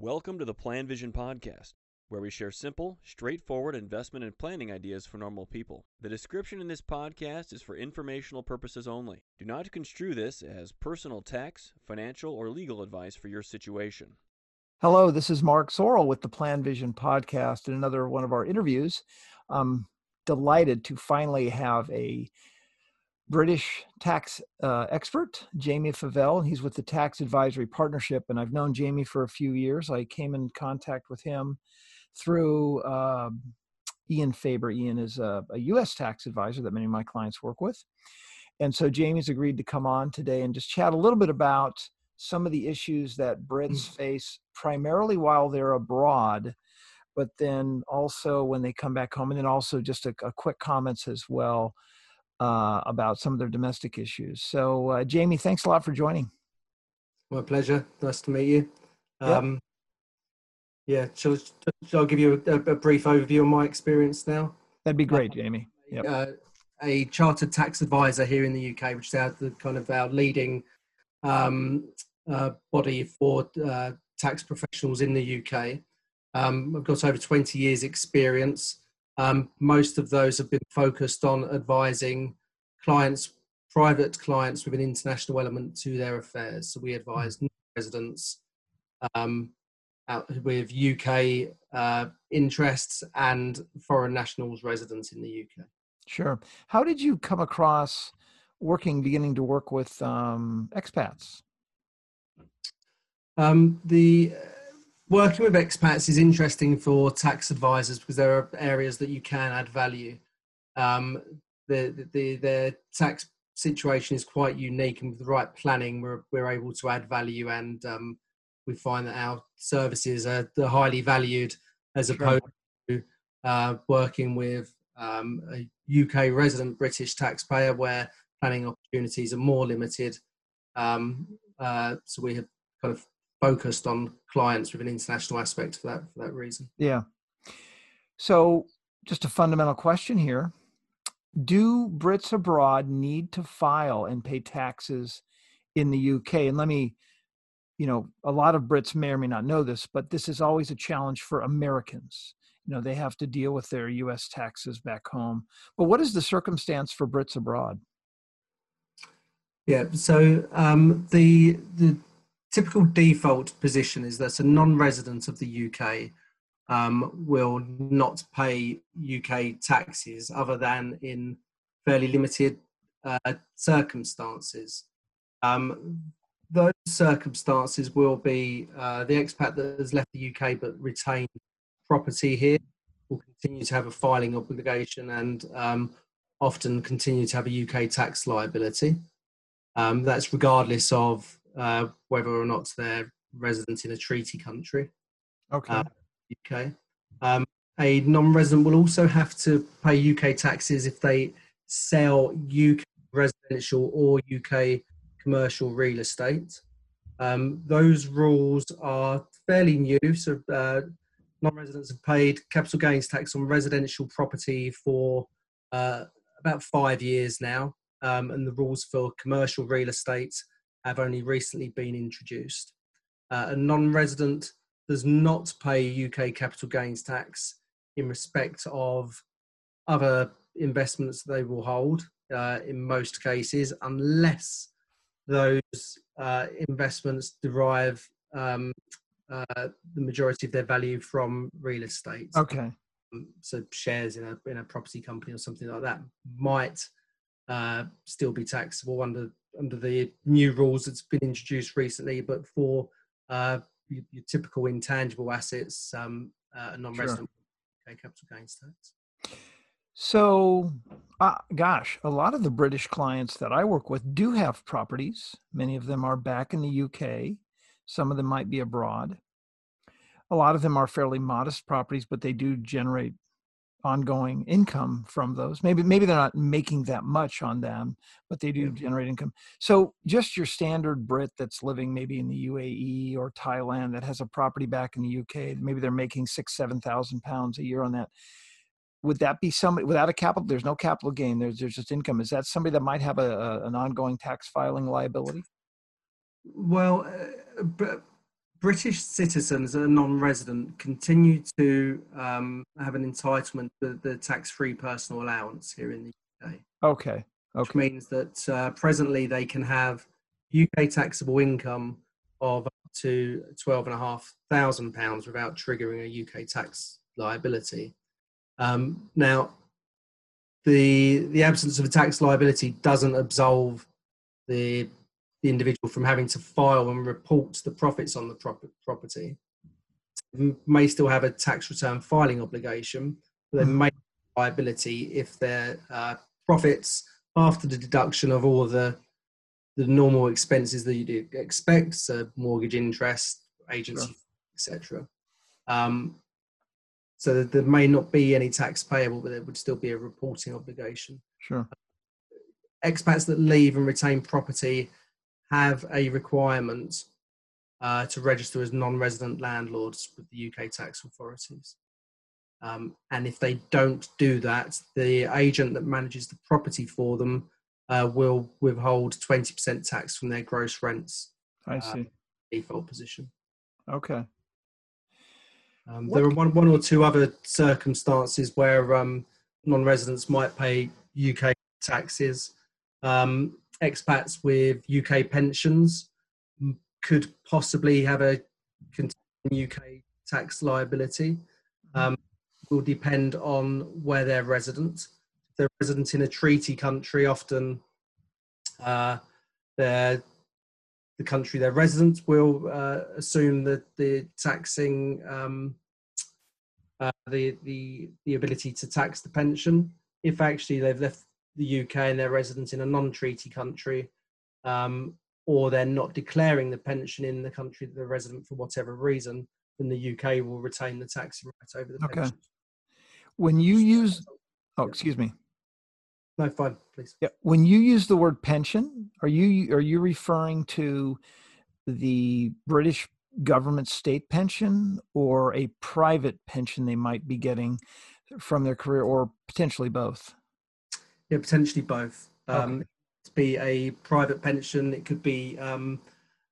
Welcome to the Plan Vision Podcast, where we share simple, straightforward investment and planning ideas for normal people. The description in this podcast is for informational purposes only. Do not construe this as personal tax, financial, or legal advice for your situation. Hello, this is Mark Zoril with the Plan Vision Podcast and another one of our interviews. I'm delighted to finally have a British tax uh, expert, Jamie Favell. He's with the Tax Advisory Partnership, and I've known Jamie for a few years. I came in contact with him through uh, Ian Faber. Ian is a, a, U.S. tax advisor that many of my clients work with. And so Jamie's agreed to come on today and just chat a little bit about some of the issues that Brits mm. face primarily while they're abroad, but then also when they come back home, and then also just a, a quick comments as well uh, about some of their domestic issues. So, uh, Jamie, thanks a lot for joining. My pleasure. Nice to meet you. Um, yep. Yeah, shall, shall I give you a, a, brief overview of my experience now? That'd be great, Jamie. Yep. Uh, a chartered tax advisor here in the UK, which is our, the kind of our leading um, uh, body for uh, tax professionals in the UK. Um, I've got over 20 years' experience. Um, most of those have been focused on advising clients, private clients with an international element to their affairs. So we advise mm. residents um, with UK uh, interests and foreign nationals residents in the UK. Sure. How did you come across working, beginning to work with um, expats? Um, the working with expats is interesting for tax advisors because there are areas that you can add value. Um, the, the, the tax situation is quite unique, and with the right planning, we're, we're able to add value, and um, we find that our services are highly valued as opposed to uh, working with um, a UK resident British taxpayer where planning opportunities are more limited. Um, uh, so we have kind of focused on clients with an international aspect for that for that reason. Yeah. So, just a fundamental question here: Do Brits abroad need to file and pay taxes in the UK? And let me, you know, a lot of Brits may or may not know this, but this is always a challenge for Americans. You know, they have to deal with their U.S. taxes back home. But what is the circumstance for Brits abroad? Yeah, so um, the the typical default position is that a non-resident of the UK um, will not pay UK taxes other than in fairly limited uh, circumstances. Um, those circumstances will be uh, the expat that has left the UK but retained property here will continue to have a filing obligation and um, often continue to have a UK tax liability. Um, that's regardless of uh, whether or not they're resident in a treaty country. Okay. Uh, UK. Um, a non-resident will also have to pay UK taxes if they sell UK residential or UK commercial real estate. Um, those rules are fairly new. So uh, non-residents have paid capital gains tax on residential property for uh, about five years now, um, and the rules for commercial real estate have only recently been introduced. Uh, a non-resident does not pay UK capital gains tax in respect of other investments they will hold uh, in most cases, unless those uh, investments derive um, uh, the majority of their value from real estate. Okay. Um, so shares in a in a property company or something like that might uh, still be taxable under under the new rules that's been introduced recently, but for uh, your, your, typical intangible assets, um, uh, non-resident sure. capital gains tax. So, uh, gosh, a lot of the British clients that I work with do have properties. Many of them are back in the UK. Some of them might be abroad. A lot of them are fairly modest properties, but they do generate ongoing income from those. Maybe maybe they're not making that much on them, but they do generate income. So just your standard Brit that's living maybe in the UAE or Thailand that has a property back in the UK, maybe they're making six, seven thousand pounds a year on that. Would that be somebody without a capital? There's no capital gain. There's there's just income. Is that somebody that might have a, a an ongoing tax filing liability? Well, uh, British citizens that are non-resident continue to um, have an entitlement to the tax-free personal allowance here in the UK. Okay. Which means that uh, presently they can have UK taxable income of up to twelve and a half thousand pounds without triggering a UK tax liability. Um, now, the the absence of a tax liability doesn't absolve the the individual from having to file and report the profits on the property. May still have a tax return filing obligation, but they may have liability if their uh, profits after the deduction of all of the the normal expenses that you'd expect, so mortgage interest, agency, etc. Um, so that there may not be any tax payable, but there would still be a reporting obligation Sure. expats that leave and retain property have a requirement uh, to register as non-resident landlords with the UK tax authorities. Um, and if they don't do that, the agent that manages the property for them uh, will withhold 20% tax from their gross rents I Uh, see. default position. Okay. Um, there are one, one or two other circumstances where um, non-residents might pay UK taxes. Um, expats with UK pensions could possibly have a UK tax liability. Um, will depend on where they're resident. If they're resident in a treaty country, often uh, they're the country they're resident will uh, assume that the taxing um, uh, the the the ability to tax the pension. If actually they've left the UK and they're resident in a non-treaty country, um, or they're not declaring the pension in the country that they're resident for whatever reason, then the UK will retain the taxing right over the Okay. pension. When you use, oh, excuse me. No, fine, please. Yeah. When you use the word pension, are you are you referring to the British government state pension or a private pension they might be getting from their career, or potentially both? Yeah, potentially both. Okay. Um, to be a private pension, it could be um,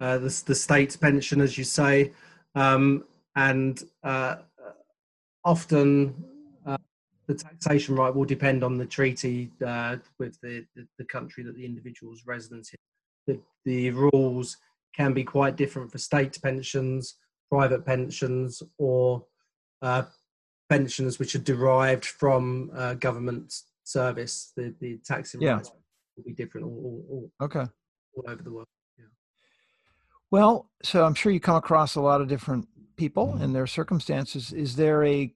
uh, the the state pension, as you say, um, and uh, often uh, the taxation right will depend on the treaty uh, with the, the the country that the individual is resident in. The the rules can be quite different for state pensions, private pensions, or uh, pensions which are derived from uh, government service. The the taxing Yeah. rights will be different all, all, all, Okay. all over the world. Well, so I'm sure you come across a lot of different people and their circumstances. Is there a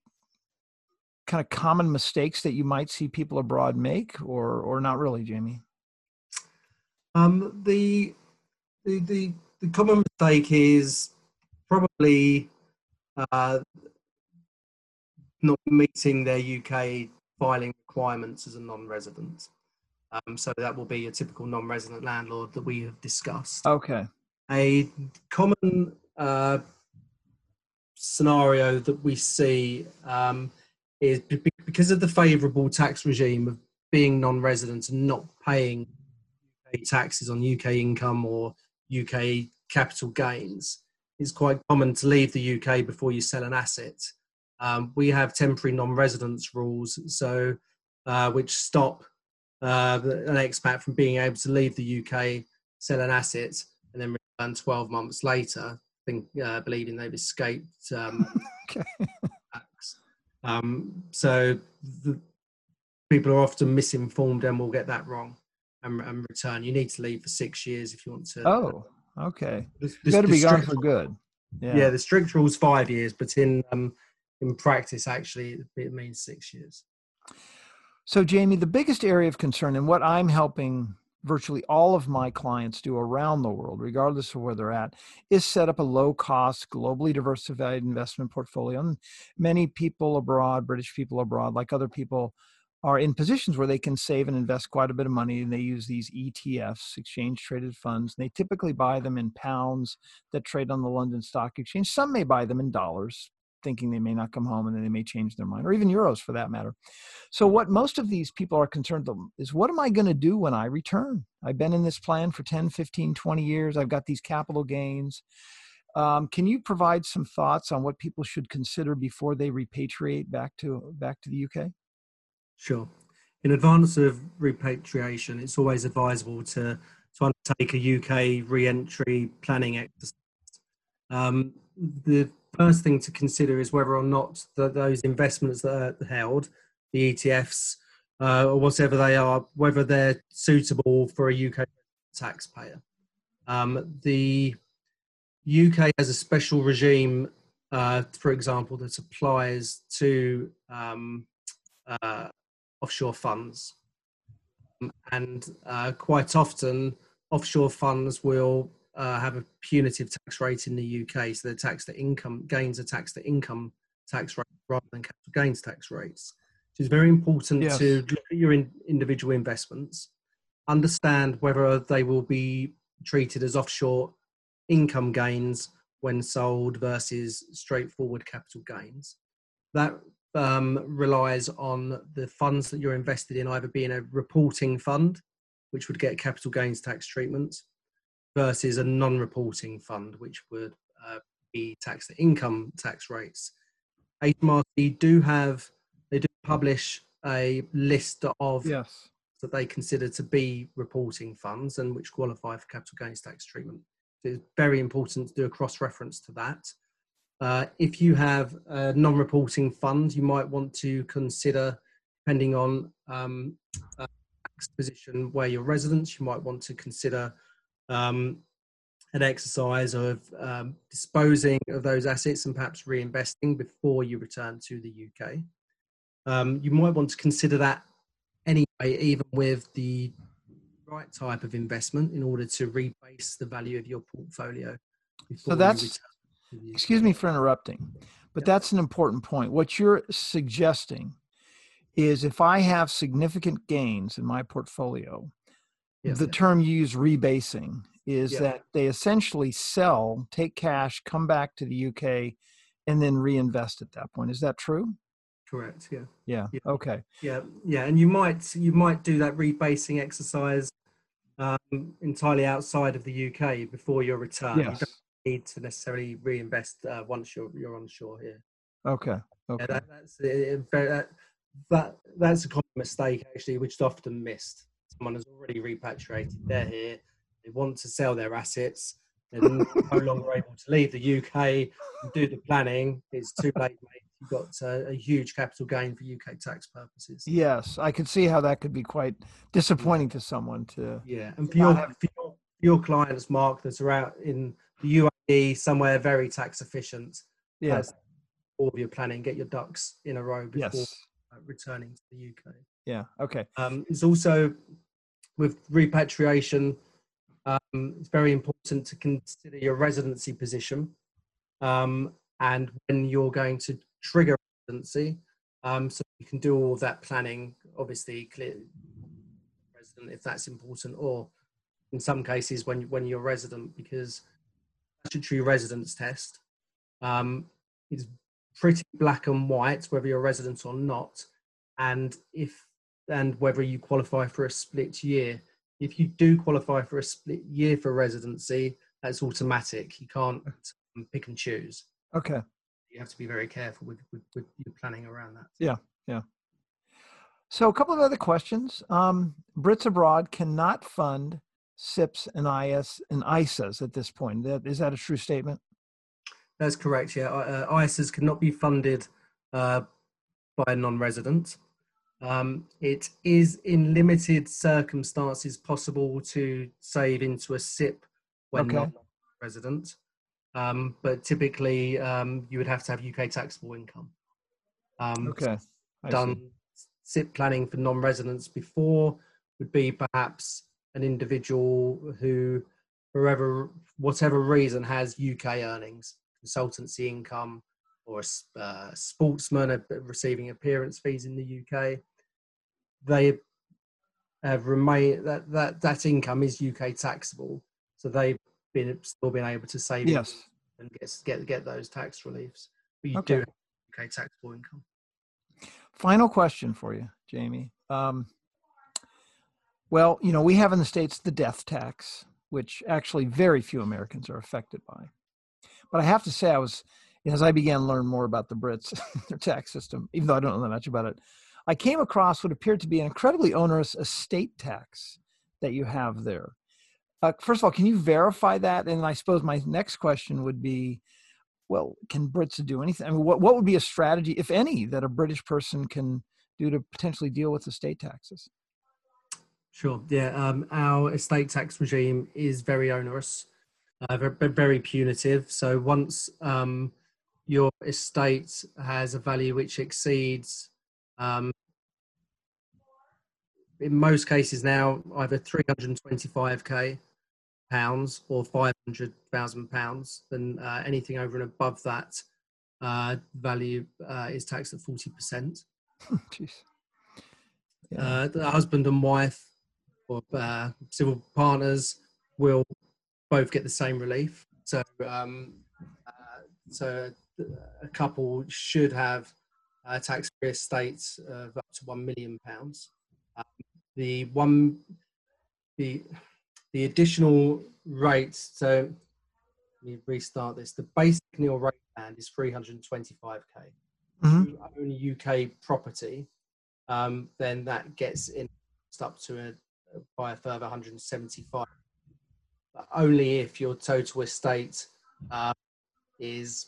kind of common mistakes that you might see people abroad make, or or not really, Jamie? Um, the, the the the common mistake is probably uh, not meeting their UK filing requirements as a non-resident. Um, so that will be a typical non-resident landlord that we have discussed. Okay. a common uh, scenario that we see um, is be- because of the favourable tax regime of being non-resident and not paying UK taxes on UK income or UK capital gains. It's quite common to leave the UK before you sell an asset. Um, we have temporary non-residence rules, so uh, which stop uh, an expat from being able to leave the UK, sell an asset, and then return 12 months later, think, uh, believing they've escaped um, Okay. Um, so the, people are often misinformed and will get that wrong and, and return. You need to leave for six years if you want to. Oh, okay. the, You the- better the be gone for good. Yeah. Yeah. the strict rule's five years, but in um, in practice, actually, it, means six years. So, Jamie, the biggest area of concern and what I'm helping virtually all of my clients do around the world, regardless of where they're at, is set up a low cost, globally diversified investment portfolio. And many people abroad, British people abroad, like other people, are in positions where they can save and invest quite a bit of money. And they use these ETFs, exchange traded funds. And they typically buy them in pounds that trade on the London Stock Exchange. Some may buy them in dollars, thinking they may not come home and then they may change their mind, or even euros for that matter. So, what most of these people are concerned about is what am I going to do when I return? I've been in this plan for 10, 15, 20 years. I've got these capital gains. Um, can you provide some thoughts on what people should consider before they repatriate back to back to the UK? Sure. In advance of repatriation, it's always advisable to to undertake a UK re-entry planning exercise. Um, the first thing to consider is whether or not the, those investments that are held, the ETFs uh, or whatever they are, whether they're suitable for a UK taxpayer. Um, the UK has a special regime, uh, for example, that applies to um, uh, offshore funds. Um, and uh, quite often, offshore funds will uh, have a punitive tax rate in the UK, so the tax to income gains are taxed to income tax rate rather than capital gains tax rates. So it's very important yes. to look at your in, individual investments, understand whether they will be treated as offshore income gains when sold versus straightforward capital gains. That um, relies on the funds that you're invested in either being a reporting fund, which would get capital gains tax treatment, versus a non-reporting fund, which would uh, be taxed at income tax rates. HMRC do have they do publish a list of yes. that they consider to be reporting funds and which qualify for capital gains tax treatment. So it's very important to do a cross-reference to that. Uh, if you have a non-reporting fund, you might want to consider, depending on um, tax position where you're resident, you might want to consider um, an exercise of um, disposing of those assets and perhaps reinvesting before you return to the UK. Um, you might want to consider that anyway, even with the right type of investment, in order to rebase the value of your portfolio. So that's, excuse me for interrupting, but yep. that's an important point. What you're suggesting is if I have significant gains in my portfolio, yes, the term you use rebasing is yeah. that they essentially sell, take cash, come back to the UK, and then reinvest at that point. Is that true? Correct. Yeah. Yeah. yeah. Okay. Yeah. Yeah. And you might you might do that rebasing exercise um, entirely outside of the UK before your return. Yes. You don't need to necessarily reinvest uh, once you're you're on shore here. Okay. Okay. Yeah, that, that's that, that that's a common mistake actually, which is often missed. Someone has already repatriated. They're here. They want to sell their assets. They're no longer able to leave the UK and do the planning. It's too late, mate you've got a, a, huge capital gain for UK tax purposes. Yes, I can see how that could be quite disappointing to someone to. Yeah, and for your, have... for your, your clients, Mark, that are out in the UAE, somewhere very tax efficient. Yes. All of your planning, get your ducks in a row before yes. returning to the UK. Yeah. Okay. Um, it's also with repatriation. Um, it's very important to consider your residency position um, and when you're going to trigger residency. Um, so you can do all of that planning, obviously, clear resident if that's important, or in some cases when when you're resident, because statutory residence test um, is pretty black and white, whether you're resident or not, and if and whether you qualify for a split year. If you do qualify for a split year for residency, that's automatic. You can't pick and choose. Okay you have to be very careful with, with, with your planning around that. Yeah, yeah. So a couple of other questions. Um, Brits abroad cannot fund SIPPs and IS and ISAs at this point. That, is that a true statement? That's correct. Yeah, uh, ISAs cannot be funded uh, by a non-resident. Um, it is in limited circumstances possible to save into a SIPP when okay. not resident. Um, but typically, um, you would have to have UK taxable income. Um, okay. I done see. SIPP planning for non-residents before would be perhaps an individual who, for whatever reason, has UK earnings, consultancy income, or a uh, sportsman receiving appearance fees in the UK. They have remained that that that income is UK taxable, so they've been still been able to save yes. and get get get those tax reliefs. But you okay. do have UK taxable income. Final question for you, Jamie. Um, well, you know, we have in the states the death tax, which actually very few Americans are affected by. But I have to say, I was as I began to learn more about the Brits, their tax system, even though I don't know that much about it, I came across what appeared to be an incredibly onerous estate tax that you have there. Uh, first of all, can you verify that? And I suppose my next question would be, well, can Brits do anything? I mean, what, what would be a strategy, if any, that a British person can do to potentially deal with estate taxes? Sure. Yeah. Um, our estate tax regime is very onerous, uh, very, very punitive. So once um, your estate has a value which exceeds, um, in most cases now, either 325k pounds or 500,000 pounds, then uh, anything over and above that uh, value uh, is taxed at 40%. Jeez. Yeah. Uh, the husband and wife or uh, civil partners will both get the same relief. So, um, uh, so a couple should have a tax-free estate of up to one million pounds. Um, the one, the the additional rate. So let me restart this. The basic nil rate band is 325k. Mm-hmm. If you own UK property, um, then that gets in up to a, by a further 175. But only if your total estate uh, is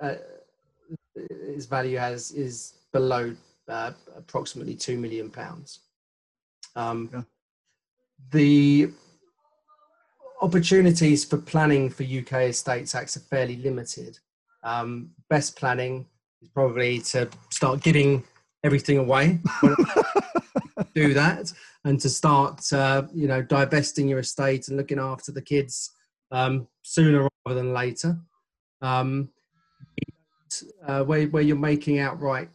uh, its value has is below uh, approximately two million pounds. Um, yeah. The opportunities for planning for UK estate tax are fairly limited. Um, best planning is probably to start giving everything away. do that and to start, uh, you know, divesting your estate and looking after the kids um, sooner rather than later. Um, uh, where where you're making outright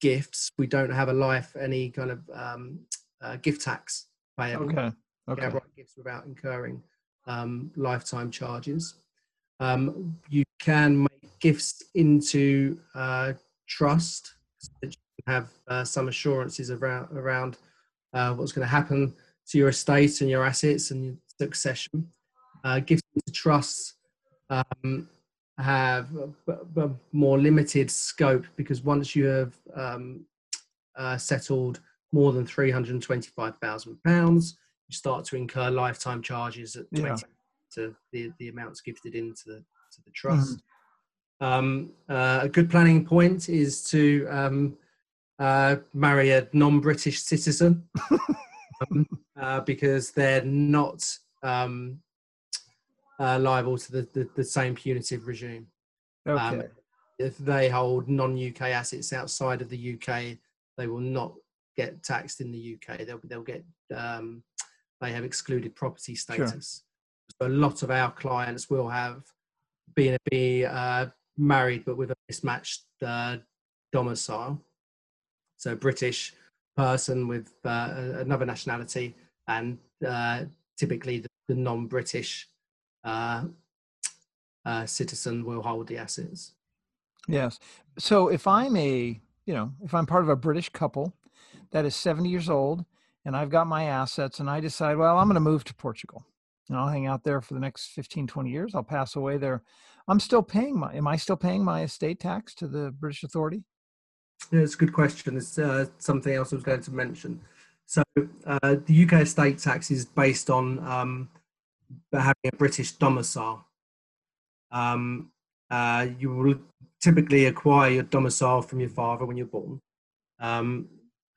gifts, we don't have a life any kind of um, uh, gift tax payable. Okay. Okay. Outright gifts without incurring um, lifetime charges. Um, you can make gifts into uh, trust so that you can have uh, some assurances around around uh, what's going to happen to your estate and your assets and your succession. Uh, gifts into trusts um, have a, a, more limited scope because once you have um, uh, settled more than three hundred twenty-five thousand pounds, you start to incur lifetime charges at twenty yeah. to the, the amounts gifted into the to the trust. Mm. Um, uh, a good planning point is to um, uh, marry a non-British citizen um, uh, because they're not um, uh, liable to the, the, the, same punitive regime. Um, okay. Um, if they hold non-UK assets outside of the UK, they will not get taxed in the UK. They'll they'll get um, they have excluded property status. Sure. So a lot of our clients will have been be uh, married but with a mismatched uh, domicile. So British person with uh, another nationality and uh, typically the, the non-British uh, uh, citizen will hold the assets. Yes. So if I'm a, you know, if I'm part of a British couple that is 70 years old and I've got my assets and I decide, well, I'm going to move to Portugal and I'll hang out there for the next 15, 20 years. I'll pass away there. I'm still paying my, am I still paying my estate tax to the British authority? Yeah, it's a good question. It's uh, something else I was going to mention. So uh, the UK estate tax is based on um, having a British domicile. Um, uh, you will typically acquire your domicile from your father when you're born, um,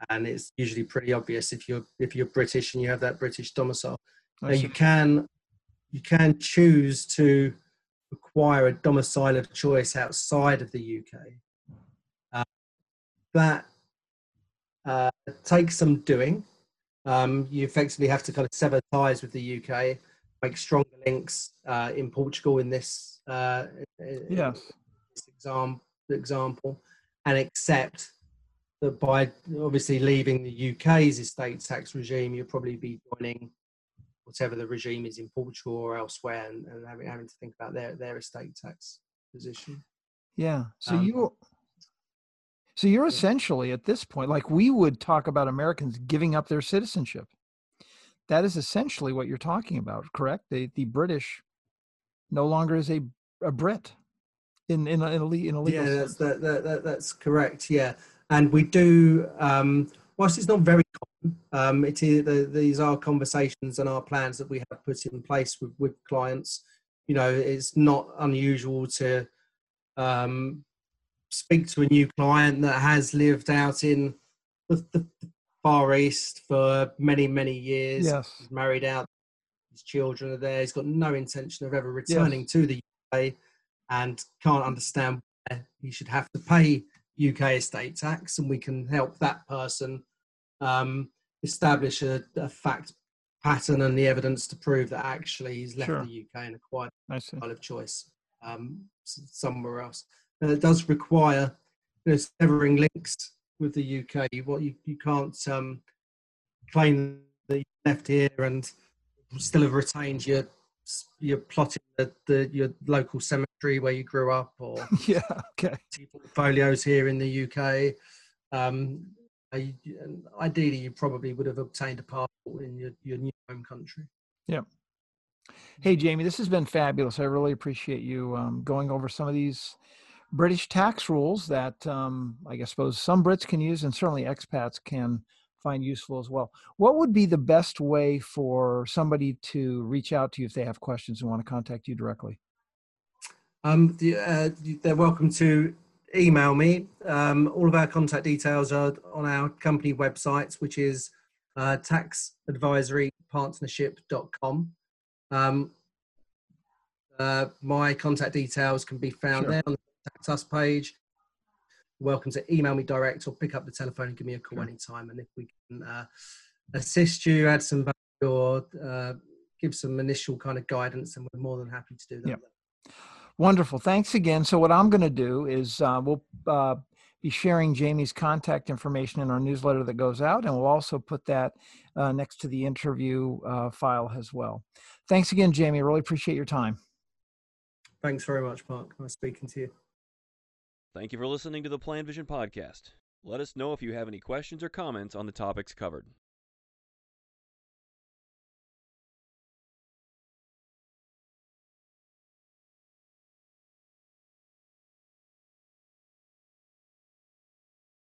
and it's usually pretty obvious if you're if you're British and you have that British domicile. Now you can you can choose to acquire a domicile of choice outside of the UK. Uh, that uh, takes some doing. Um, you effectively have to kind of sever ties with the UK make stronger links uh, in Portugal in this, uh, yes. this exam- example, and accept that by obviously leaving the UK's estate tax regime, you'll probably be joining whatever the regime is in Portugal or elsewhere, and, and having, having, to think about their their estate tax position. Yeah. So um, you. So you're essentially at this point, like we would talk about Americans giving up their citizenship that is essentially what you're talking about, correct? The the British no longer is a a Brit in in a, in a, in a legal yeah, sense. that's that, that, that, that's correct. Yeah, and we do. Um, whilst it's not very common, um, it is the, these are conversations and our plans that we have put in place with, with clients. You know, it's not unusual to um, speak to a new client that has lived out in the, the Far East for many many years. Yes. He's married out. His children are there. He's got no intention of ever returning to the UK and can't understand why he should have to pay UK estate tax, and we can help that person um, establish a, a fact pattern and the evidence to prove that actually he's left Sure. the UK and acquired a domicile of choice um, somewhere else. And it does require you know, severing links with the UK. What you, you can't um, claim that you left here and still have retained your your plotting the, the your local cemetery where you grew up or Yeah. Okay. portfolios here in the UK. Um, ideally, you probably would have obtained a passport in your, your new home country. Yeah. Hey, Jamie, this has been fabulous. I really appreciate you um, going over some of these British tax rules that um, I guess suppose some Brits can use and certainly expats can find useful as well. What would be the best way for somebody to reach out to you if they have questions and want to contact you directly? Um, the, uh, they're welcome to email me. Um, all of our contact details are on our company website, which is uh, taxadvisorypartnership.com. Um, uh, my contact details can be found Sure. there on Contact Us page. Welcome to email me direct or pick up the telephone and give me a call Sure. anytime. And if we can uh, assist you, add some value, or uh, give some initial kind of guidance, then we're more than happy to do that. Yep. Wonderful. Thanks again. So, what I'm going to do is uh, we'll uh, be sharing Jamie's contact information in our newsletter that goes out, and we'll also put that uh, next to the interview uh, file as well. Thanks again, Jamie. I really appreciate your time. Thanks very much, Mark. Nice speaking to you. Thank you for listening to the Plan Vision podcast. Let us know if you have any questions or comments on the topics covered.